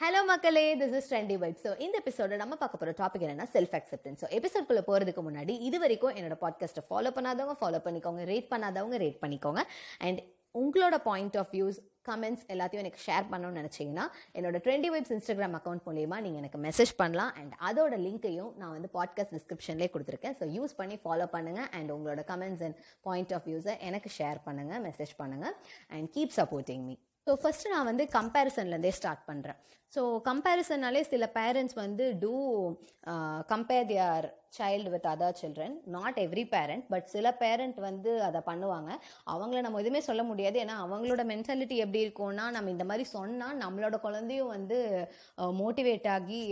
Hello மக்களே this is trendy vibe so இந்த எபிசோட நம்ம பார்க்க போகிற டாபிக் என்னன்னா செல்ஃப் அக்செப்டன்ஸ் ஸோ எபிசோட்குள்ளே போகிறதுக்கு முன்னாடி இது வரைக்கும் என்னோட பாட்காஸ்ட்டை ஃபாலோ பண்ணாதவங்க ஃபாலோ பண்ணிக்கோங்க ரேட் பண்ணாதவங்க ரேட் பண்ணிக்கோங்க. அண்ட் உங்களோட பாயிண்ட் ஆஃப் வியூஸ் கமெண்ட்ஸ் எல்லாத்தையும் எனக்கு ஷேர் பண்ணணும்னு நினச்சிங்கன்னா என்னோட ட்ரெண்டி வைப்ஸ் இன்ஸ்டாகிராம் அக்கௌண்ட் மூலியமாக நீங்கள் எனக்கு மெசேஜ் பண்ணலாம். அண்ட் அதோட லிங்க்கையும் நான் வந்து பாட்காஸ்ட் டிஸ்கிரிப்ஷன்லேயே கொடுத்துருக்கேன். ஸோ யூஸ் பண்ணி ஃபாலோ பண்ணுங்கள் அண்ட் உங்களோட கமெண்ட்ஸ் அண்ட் பாயிண்ட் ஆஃப் வியூஸை எனக்கு ஷேர் பண்ணுங்கள் மெசேஜ் பண்ணுங்கள் and keep supporting me so first நான் வந்து கம்பேரிசன்லேருந்தே ஸ்டார்ட் பண்ணுறேன் ஸோ கம்பேரிசன்னாலே சில பேரண்ட்ஸ் வந்து to compare their child with other children not every parent but சில பேரண்ட் வந்து அதை பண்ணுவாங்க. அவங்கள நம்ம எதுவுமே சொல்ல முடியாது. ஏன்னா அவங்களோட மென்டாலிட்டி எப்படி இருக்கும்னா நம்ம இந்த மாதிரி சொன்னால் நம்மளோட குழந்தையும் வந்து மோட்டிவேட் ஆகி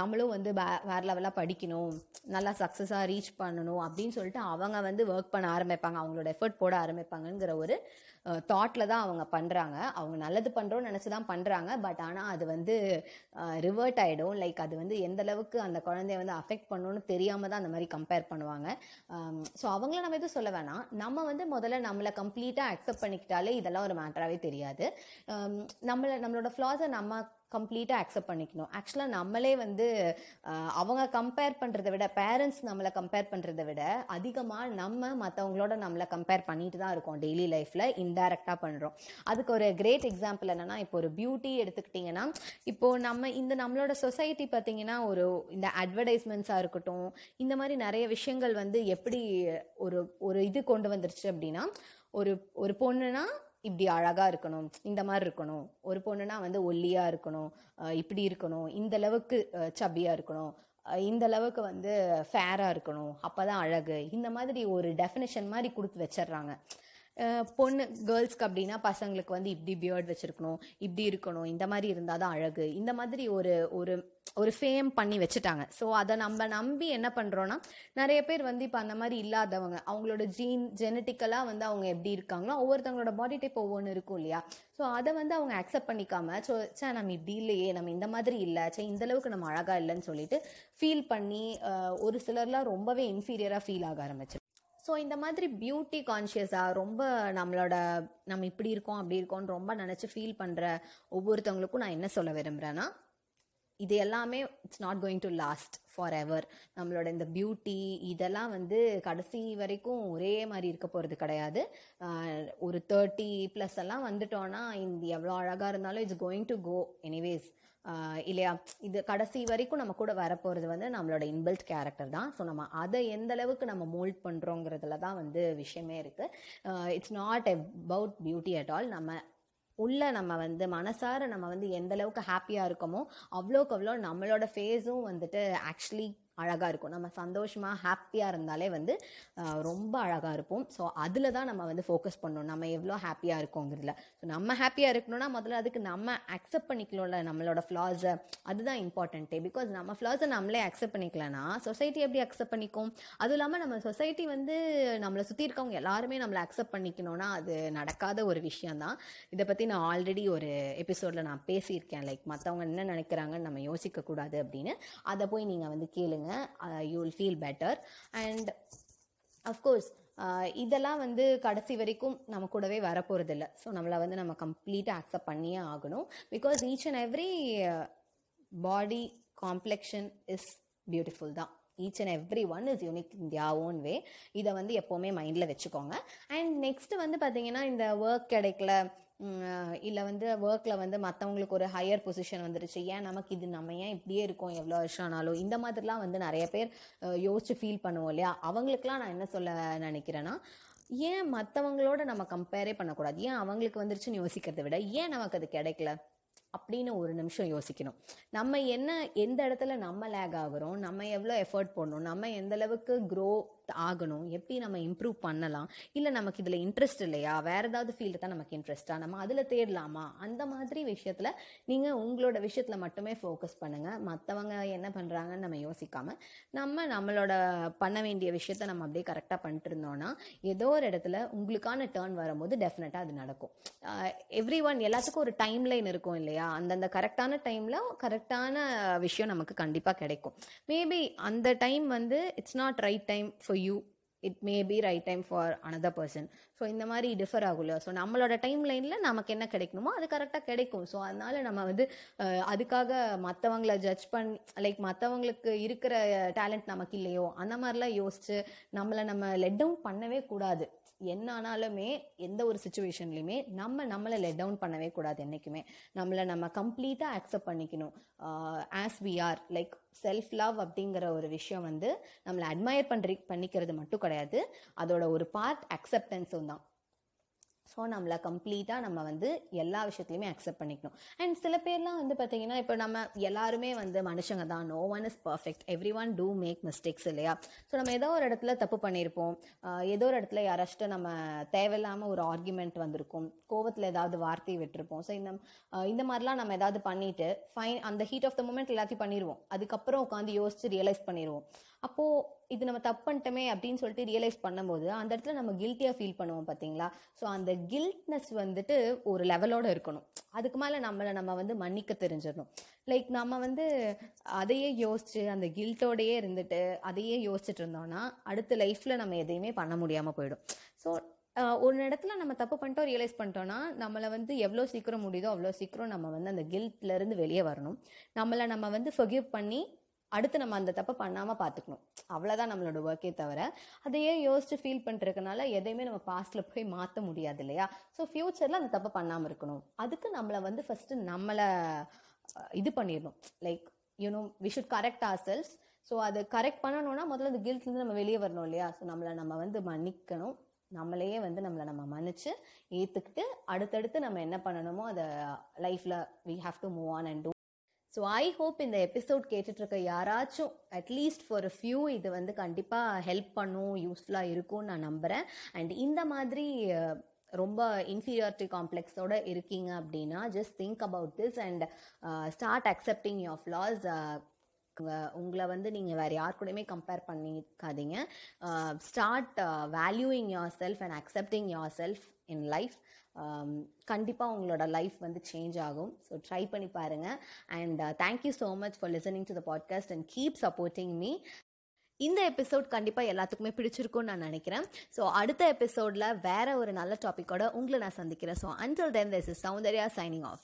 நம்மளும் வந்து வே வேறு லெவலாக படிக்கணும். நல்லா சக்ஸஸாக ரீச் பண்ணணும் அப்படின்னு சொல்லிட்டு அவங்க வந்து ஒர்க் பண்ண ஆரம்பிப்பாங்க. அவங்களோட எஃபர்ட் போட ஆரம்பிப்பாங்கங்கிற ஒரு தாட்டில் தான் அவங்க பண்ணுறாங்க அவங்க நல்லது பண்ணுறோன்னு நினச்சி தான் பண்ணுறாங்க பட் ஆனால் அது வந்து ரிவர்ட் ஆகிடும் லைக் அது வந்து எந்த அளவுக்கு அந்த குழந்தைய வந்து அஃபெக்ட் பண்ணணும்னு தெரியாமல் தான் அந்த மாதிரி கம்பேர் பண்ணுவாங்க. ஸோ அவங்கள நம்ம எதுவும் சொல்ல வேணாம். நம்ம வந்து முதல்ல நம்மளை கம்ப்ளீட்டாக அக்செப்ட் பண்ணிக்கிட்டாலே இதெல்லாம் ஒரு மேட்டராகவே தெரியாது. நம்மளை நம்மளோட ஃப்ளாஸை நம்ம கம்ப்ளீட்டாக அக்செப்ட் பண்ணிக்கணும். ஆக்சுவலாக நம்மளே வந்து அவங்க கம்பேர் பண்ணுறதை விட பேரண்ட்ஸ் நம்மளை கம்பேர் பண்ணுறதை விட அதிகமாக நம்ம மற்றவங்களோட நம்மளை கம்பேர் பண்ணிட்டு தான் இருக்கோம் டெய்லி லைஃப்பில் இன்டைரக்டாக பண்ணுறோம் அதுக்கு ஒரு கிரேட் எக்ஸாம்பிள் என்னென்னா இப்போ ஒரு பியூட்டி எடுத்துக்கிட்டிங்கன்னா இப்போது நம்ம இந்த நம்மளோட சொசைட்டி பார்த்திங்கன்னா ஒரு இந்த அட்வர்டைஸ்மெண்ட்ஸாக இருக்கட்டும் இந்த மாதிரி நிறைய விஷயங்கள் வந்து எப்படி ஒரு ஒரு இது கொண்டு வந்துருச்சு அப்படின்னா ஒரு ஒரு பொண்ணுனா இப்படி அழகாக இருக்கணும் இந்த மாதிரி இருக்கணும். ஒரு பொண்ணுனா வந்து ஒல்லியாக இருக்கணும் இப்படி இருக்கணும் இந்த அளவுக்கு சபியாக இருக்கணும் இந்த அளவுக்கு வந்து ஃபேராக இருக்கணும் அப்போ தான் அழகு. இந்த மாதிரி ஒரு டெஃபினேஷன் மாதிரி கொடுத்து வச்சிடுறாங்க. பொண்ணு கேர்ள்ஸ்க்கு அப்படின்னா பசங்களுக்கு வந்து இப்படி பியர்ட் வச்சுருக்கணும் இப்படி இருக்கணும் இந்த மாதிரி இருந்தால் தான் அழகு. இந்த மாதிரி ஒரு ஒரு ஒரு ஃபேம் பண்ணி வச்சுட்டாங்க. ஸோ அதை நம்ம நம்பி என்ன பண்ணுறோன்னா நிறைய பேர் வந்து இப்போ அந்த மாதிரி இல்லாதவங்க அவங்களோட ஜீன் ஜெனட்டிக்கலாக வந்து அவங்க எப்படி இருக்காங்களோ ஒவ்வொருத்தவங்களோட பாடி டைப் ஒவ்வொன்று இருக்கும் இல்லையா? ஸோ அதை வந்து அவங்க அக்செப்ட் பண்ணிக்காம ஸோ சே நம்ம இப்படி இல்லையே நம்ம இந்த மாதிரி இல்லை சே இந்த அளவுக்கு நம்ம அழகாக இல்லைன்னு சொல்லிட்டு ஃபீல் பண்ணி ஒரு சிலர்லாம் ரொம்பவே இன்ஃபீரியராக ஃபீல் ஆக ஆரம்பிச்சு ஸோ இந்த மாதிரி பியூட்டி கான்ஷியஸாக ரொம்ப நம்மளோட நம்ம இப்படி இருக்கோம் அப்படி இருக்கோம்னு ரொம்ப நினச்சி ஃபீல் பண்ணுற ஒவ்வொருத்தவங்களுக்கும் நான் என்ன சொல்ல விரும்புகிறேன்னா இது எல்லாமே it's not going to last forever நம்மளோட இந்த பியூட்டி இதெல்லாம் வந்து கடைசி வரைக்கும் ஒரே மாதிரி இருக்க போகிறது கிடையாது. ஒரு தேர்ட்டி ப்ளஸ் எல்லாம் வந்துட்டோன்னா இந்த எவ்வளோ அழகாக இருந்தாலும் it's going to go anyways இல்லையா? இது கடைசி வரைக்கும் நம்ம கூட வரப்போகிறது வந்து நம்மளோட இன்பில்ட் கேரக்டர் தான். ஸோ நம்ம அதை எந்த அளவுக்கு நம்ம மோல்ட் பண்ணுறோங்கிறதுல தான் வந்து விஷயமே இருக்குது it's not about beauty at all நம்ம உள்ள நம்ம வந்து மனசார நம்ம வந்து எந்த அளவுக்கு ஹாப்பியாக இருக்கோமோ அவ்வளோக்கு அவ்வளோ நம்மளோட ஃபேஸும் வந்துட்டு ஆக்சுவலி அழகாக இருக்கும். நம்ம சந்தோஷமாக ஹாப்பியாக இருந்தாலே வந்து ரொம்ப அழகாக இருப்போம். ஸோ அதில் தான் நம்ம வந்து ஃபோக்கஸ் பண்ணணும். நம்ம எவ்வளோ ஹாப்பியாக இருக்கோங்கிறதுல. ஸோ நம்ம ஹாப்பியாக இருக்கணும்னா முதல்ல அதுக்கு நம்ம அக்செப்ட் பண்ணிக்கணும்ல நம்மளோட ஃப்ளாஸை அதுதான் இம்பார்ட்டண்ட்டே பிகாஸ் நம்ம ஃப்ளாஸை நம்மளே அக்செப்ட் பண்ணிக்கலனா சொசைட்டி எப்படி அக்செப்ட் பண்ணிக்கும்? அதுவும் இல்லாமல் நம்ம சொசைட்டி வந்து நம்மளை சுற்றி இருக்கவங்க எல்லாருமே நம்மளை அக்செப்ட் பண்ணிக்கணும்னா அது நடக்காத ஒரு விஷயம் தான். இதை பற்றி நான் ஆல்ரெடி ஒரு எபிசோடில் நான் பேசியிருக்கேன். லைக் மற்றவங்க என்ன நினைக்கிறாங்கன்னு நம்ம யோசிக்கக்கூடாது அப்படின்னு. அதை போய் நீங்கள் வந்து கேளுங்க. You will feel better and of course இதெல்லாம் வந்து கடைசி வரைக்கும் நம்ம கூடவே வரப்போகிறதில்ல ஸோ நம்மளை வந்து நம்ம கம்ப்ளீட்டாக அக்செப்ட் பண்ணியே ஆகணும். Because each and every body complexion is beautiful தான். Each and every one is unique in their own way இதை வந்து எப்போவுமே மைண்டில் வச்சுக்கோங்க. அண்ட் நெக்ஸ்ட்டு வந்து பார்த்தீங்கன்னா இந்த ஒர்க் கிடைக்கல இல்லை வந்து ஒர்க்கில் வந்து மற்றவங்களுக்கு ஒரு ஹையர் பொசிஷன் வந்துருச்சு. ஏன் நமக்கு இது நம்ம ஏன் இப்படியே இருக்கோம் எவ்வளோ வருஷம் ஆனாலும்? இந்த மாதிரிலாம் வந்து நிறைய பேர் யோசிச்சு ஃபீல் பண்ணுவோம் இல்லையா? அவங்களுக்குலாம் நான் என்ன சொல்ல நினைக்கிறேன்னா ஏன் மற்றவங்களோட நம்ம கம்பேரே பண்ணக்கூடாது? ஏன் அவங்களுக்கு வந்துருச்சுன்னு யோசிக்கிறத விட ஏன் நமக்கு அது கிடைக்கல? அப்படின்னு ஒரு நிமிஷம் யோசிக்கணும். நம்ம என்ன எந்த இடத்துல நம்ம லேக் ஆகுறோம்? நம்ம எவ்வளோ எஃபர்ட் போடணும்? நம்ம எந்த அளவுக்கு க்ரோ ஆகணும். எப்படி நம்ம இம்ப்ரூவ் பண்ணலாம்? இல்லை நமக்கு இதில் இன்ட்ரெஸ்ட் இல்லையா? வேறு ஏதாவது ஃபீல்டு தான் நமக்கு இன்ட்ரெஸ்ட்டாக நம்ம அதில் தேடலாமா? அந்த மாதிரி விஷயத்தில் நீங்கள் உங்களோட விஷயத்தில் மட்டுமே ஃபோக்கஸ் பண்ணுங்கள் மற்றவங்க என்ன பண்ணுறாங்கன்னு நம்ம யோசிக்காமல் நம்ம நம்மளோட பண்ண வேண்டிய விஷயத்த நம்ம அப்படியே கரெக்டாக பண்ணிட்டு இருந்தோம்னா ஏதோ ஒரு இடத்துல உங்களுக்கான டேர்ன் வரும்போது டெஃபினட்டாக அது நடக்கும். எவ்ரி ஒன் எல்லாத்துக்கும் ஒரு டைம் லைன் இருக்கும் இல்லையா? அந்தந்த கரெக்டான டைமில் கரெக்டான விஷயம் நமக்கு கண்டிப்பாக கிடைக்கும். மேபி அந்த டைம் வந்து it's not right time for for you it may be right time for another person. So இந்த மாதிரி டிஃபர் ஆகும்ல. ஸோ நம்மளோட டைம் லைனில் நமக்கு என்ன கிடைக்கணுமோ அது கரெக்டாக கிடைக்கும். ஸோ அதனால நம்ம வந்து அதுக்காக மற்றவங்கள ஜட்ஜ் பண்ணி லைக் மற்றவங்களுக்கு இருக்கிற டேலண்ட் நமக்கு இல்லையோ அந்த மாதிரிலாம் யோசிச்சு நம்மளை நம்ம லெட் டவுன் பண்ணவே கூடாது. என்ன ஆனாலுமே எந்த ஒரு சுச்சுவேஷன்லையுமே நம்ம நம்மளை லெட் டவுன் பண்ணவே கூடாது என்றைக்குமே நம்மளை நம்ம கம்ப்ளீட்டாக அக்செப்ட் பண்ணிக்கணும். As we are like self love அப்படிங்கிற ஒரு விஷயம் வந்து நம்மளை அட்மயர் பண்ணி பண்ணிக்கிறது மட்டும் கிடையாது. அதோட ஒரு பார்ட் அக்செப்டன்ஸும் தான். ஸோ நம்மளை கம்ப்ளீட்டாக நம்ம வந்து எல்லா விஷயத்துலையுமே அக்செப்ட் பண்ணிக்கணும். அண்ட் சில பேர்லாம் வந்து பார்த்தீங்கன்னா இப்போ நம்ம எல்லாருமே வந்து மனுஷங்க தான். No one is perfect every one do make mistakes இல்லையா? ஸோ நம்ம ஏதோ ஒரு இடத்துல தப்பு பண்ணியிருப்போம் ஏதோ ஒரு இடத்துல யாராச்சும் நம்ம தேவையில்லாமல் ஒரு ஆர்குமெண்ட் வந்திருக்கும். கோவத்தில் ஏதாவது வார்த்தை விட்டுருப்போம். ஸோ இந்த இந்த மாதிரிலாம் நம்ம ஏதாவது பண்ணிட்டு ஃபைன் அந்த ஹீட் ஆஃப் த மூமெண்ட் எல்லாத்தையும் பண்ணிடுவோம் அதுக்கப்புறம் உட்காந்து யோசிச்சு ரியலைஸ் பண்ணிடுவோம் அப்போது இது நம்ம தப்பு பண்ணிட்டோமே அப்படின்னு சொல்லிட்டு ரியலைஸ் பண்ணும்போது அந்த இடத்துல நம்ம கில்ட்டியாக ஃபீல் பண்ணுவோம் பார்த்தீங்களா ஸோ அந்த கில்ட்னஸ் வந்துட்டு ஒரு லெவலோட இருக்கணும். அதுக்கு மேலே நம்மளை நம்ம வந்து மன்னிக்க தெரிஞ்சிடணும். லைக் நம்ம வந்து அதையே யோசிச்சு அந்த கில்ட்டோடையே இருந்துட்டு அதையே யோசிச்சுட்டு இருந்தோம்னா அடுத்த லைஃப்பில் நம்ம எதையுமே பண்ண முடியாமல் போயிடும். ஸோ ஒரு இடத்துல நம்ம தப்பு பண்ணிட்டோம் ரியலைஸ் பண்ணிட்டோம்னா நம்மளை வந்து எவ்வளோ சீக்கிரம் முடியுதோ அவ்வளோ சீக்கிரம் நம்ம வந்து அந்த கில்ட்லேருந்து வெளியே வரணும். நம்மளை நம்ம வந்து ஃபர்கிவ் பண்ணி அடுத்து நம்ம அந்த தப்பை பண்ணாமல் பார்த்துக்கணும் அவ்வளோதான் நம்மளோட ஒர்க்கே தவிர அதையே யோசிச்சு ஃபீல் பண்ணுறதுனால எதையுமே நம்ம பாஸ்டில் போய் மாற்ற முடியாது இல்லையா? ஸோ ஃப்யூச்சரில் அந்த தப்பை பண்ணாமல் இருக்கணும். அதுக்கு நம்மளை வந்து ஃபஸ்ட்டு நம்மளை இது பண்ணிடணும். Like you know we should correct ourselves so அது கரெக்ட் பண்ணணும்னா முதல்ல அந்த கில்ட்லேருந்து நம்ம வெளியே வரணும் இல்லையா? ஸோ நம்மளை நம்ம வந்து மன்னிக்கணும். நம்மளையே வந்து நம்மளை நம்ம மன்னிச்சு ஏற்றுக்கிட்டு அடுத்தடுத்து நம்ம என்ன பண்ணணுமோ அதை லைஃப்பில் we have to move on and do so I hope இந்த எபிசோட் கேட்டுட்ருக்க யாராச்சும் அட்லீஸ்ட் ஃபார் ஃபியூ இது வந்து கண்டிப்பாக ஹெல்ப் பண்ணும் யூஸ்ஃபுல்லாக இருக்கும்னு நான் நம்புகிறேன் அண்ட் இந்த மாதிரி ரொம்ப இன்ஃபீரியாரிட்டி காம்ப்ளெக்ஸோட இருக்கீங்க அப்படின்னா just think about this and start accepting your flaws உங்களை வந்து நீங்கள் வேறு யார் கூடயுமே கம்பேர் பண்ணிக்காதீங்க. Start valuing yourself and accepting yourself in life um, கண்டிப்பாக உங்களோட லைஃப் வந்து சேஞ்ச் ஆகும். ஸோ ட்ரை பண்ணி பாருங்கள் and thank you so much for listening to the podcast and keep supporting me இந்த எபிசோட் கண்டிப்பாக எல்லாத்துக்குமே பிடிச்சிருக்கும்னு நான் நினைக்கிறேன். ஸோ அடுத்த எபிசோடில் வேற ஒரு நல்ல டாப்பிக்கோட உங்களை நான் சந்திக்கிறேன். So until then this is Soundarya signing off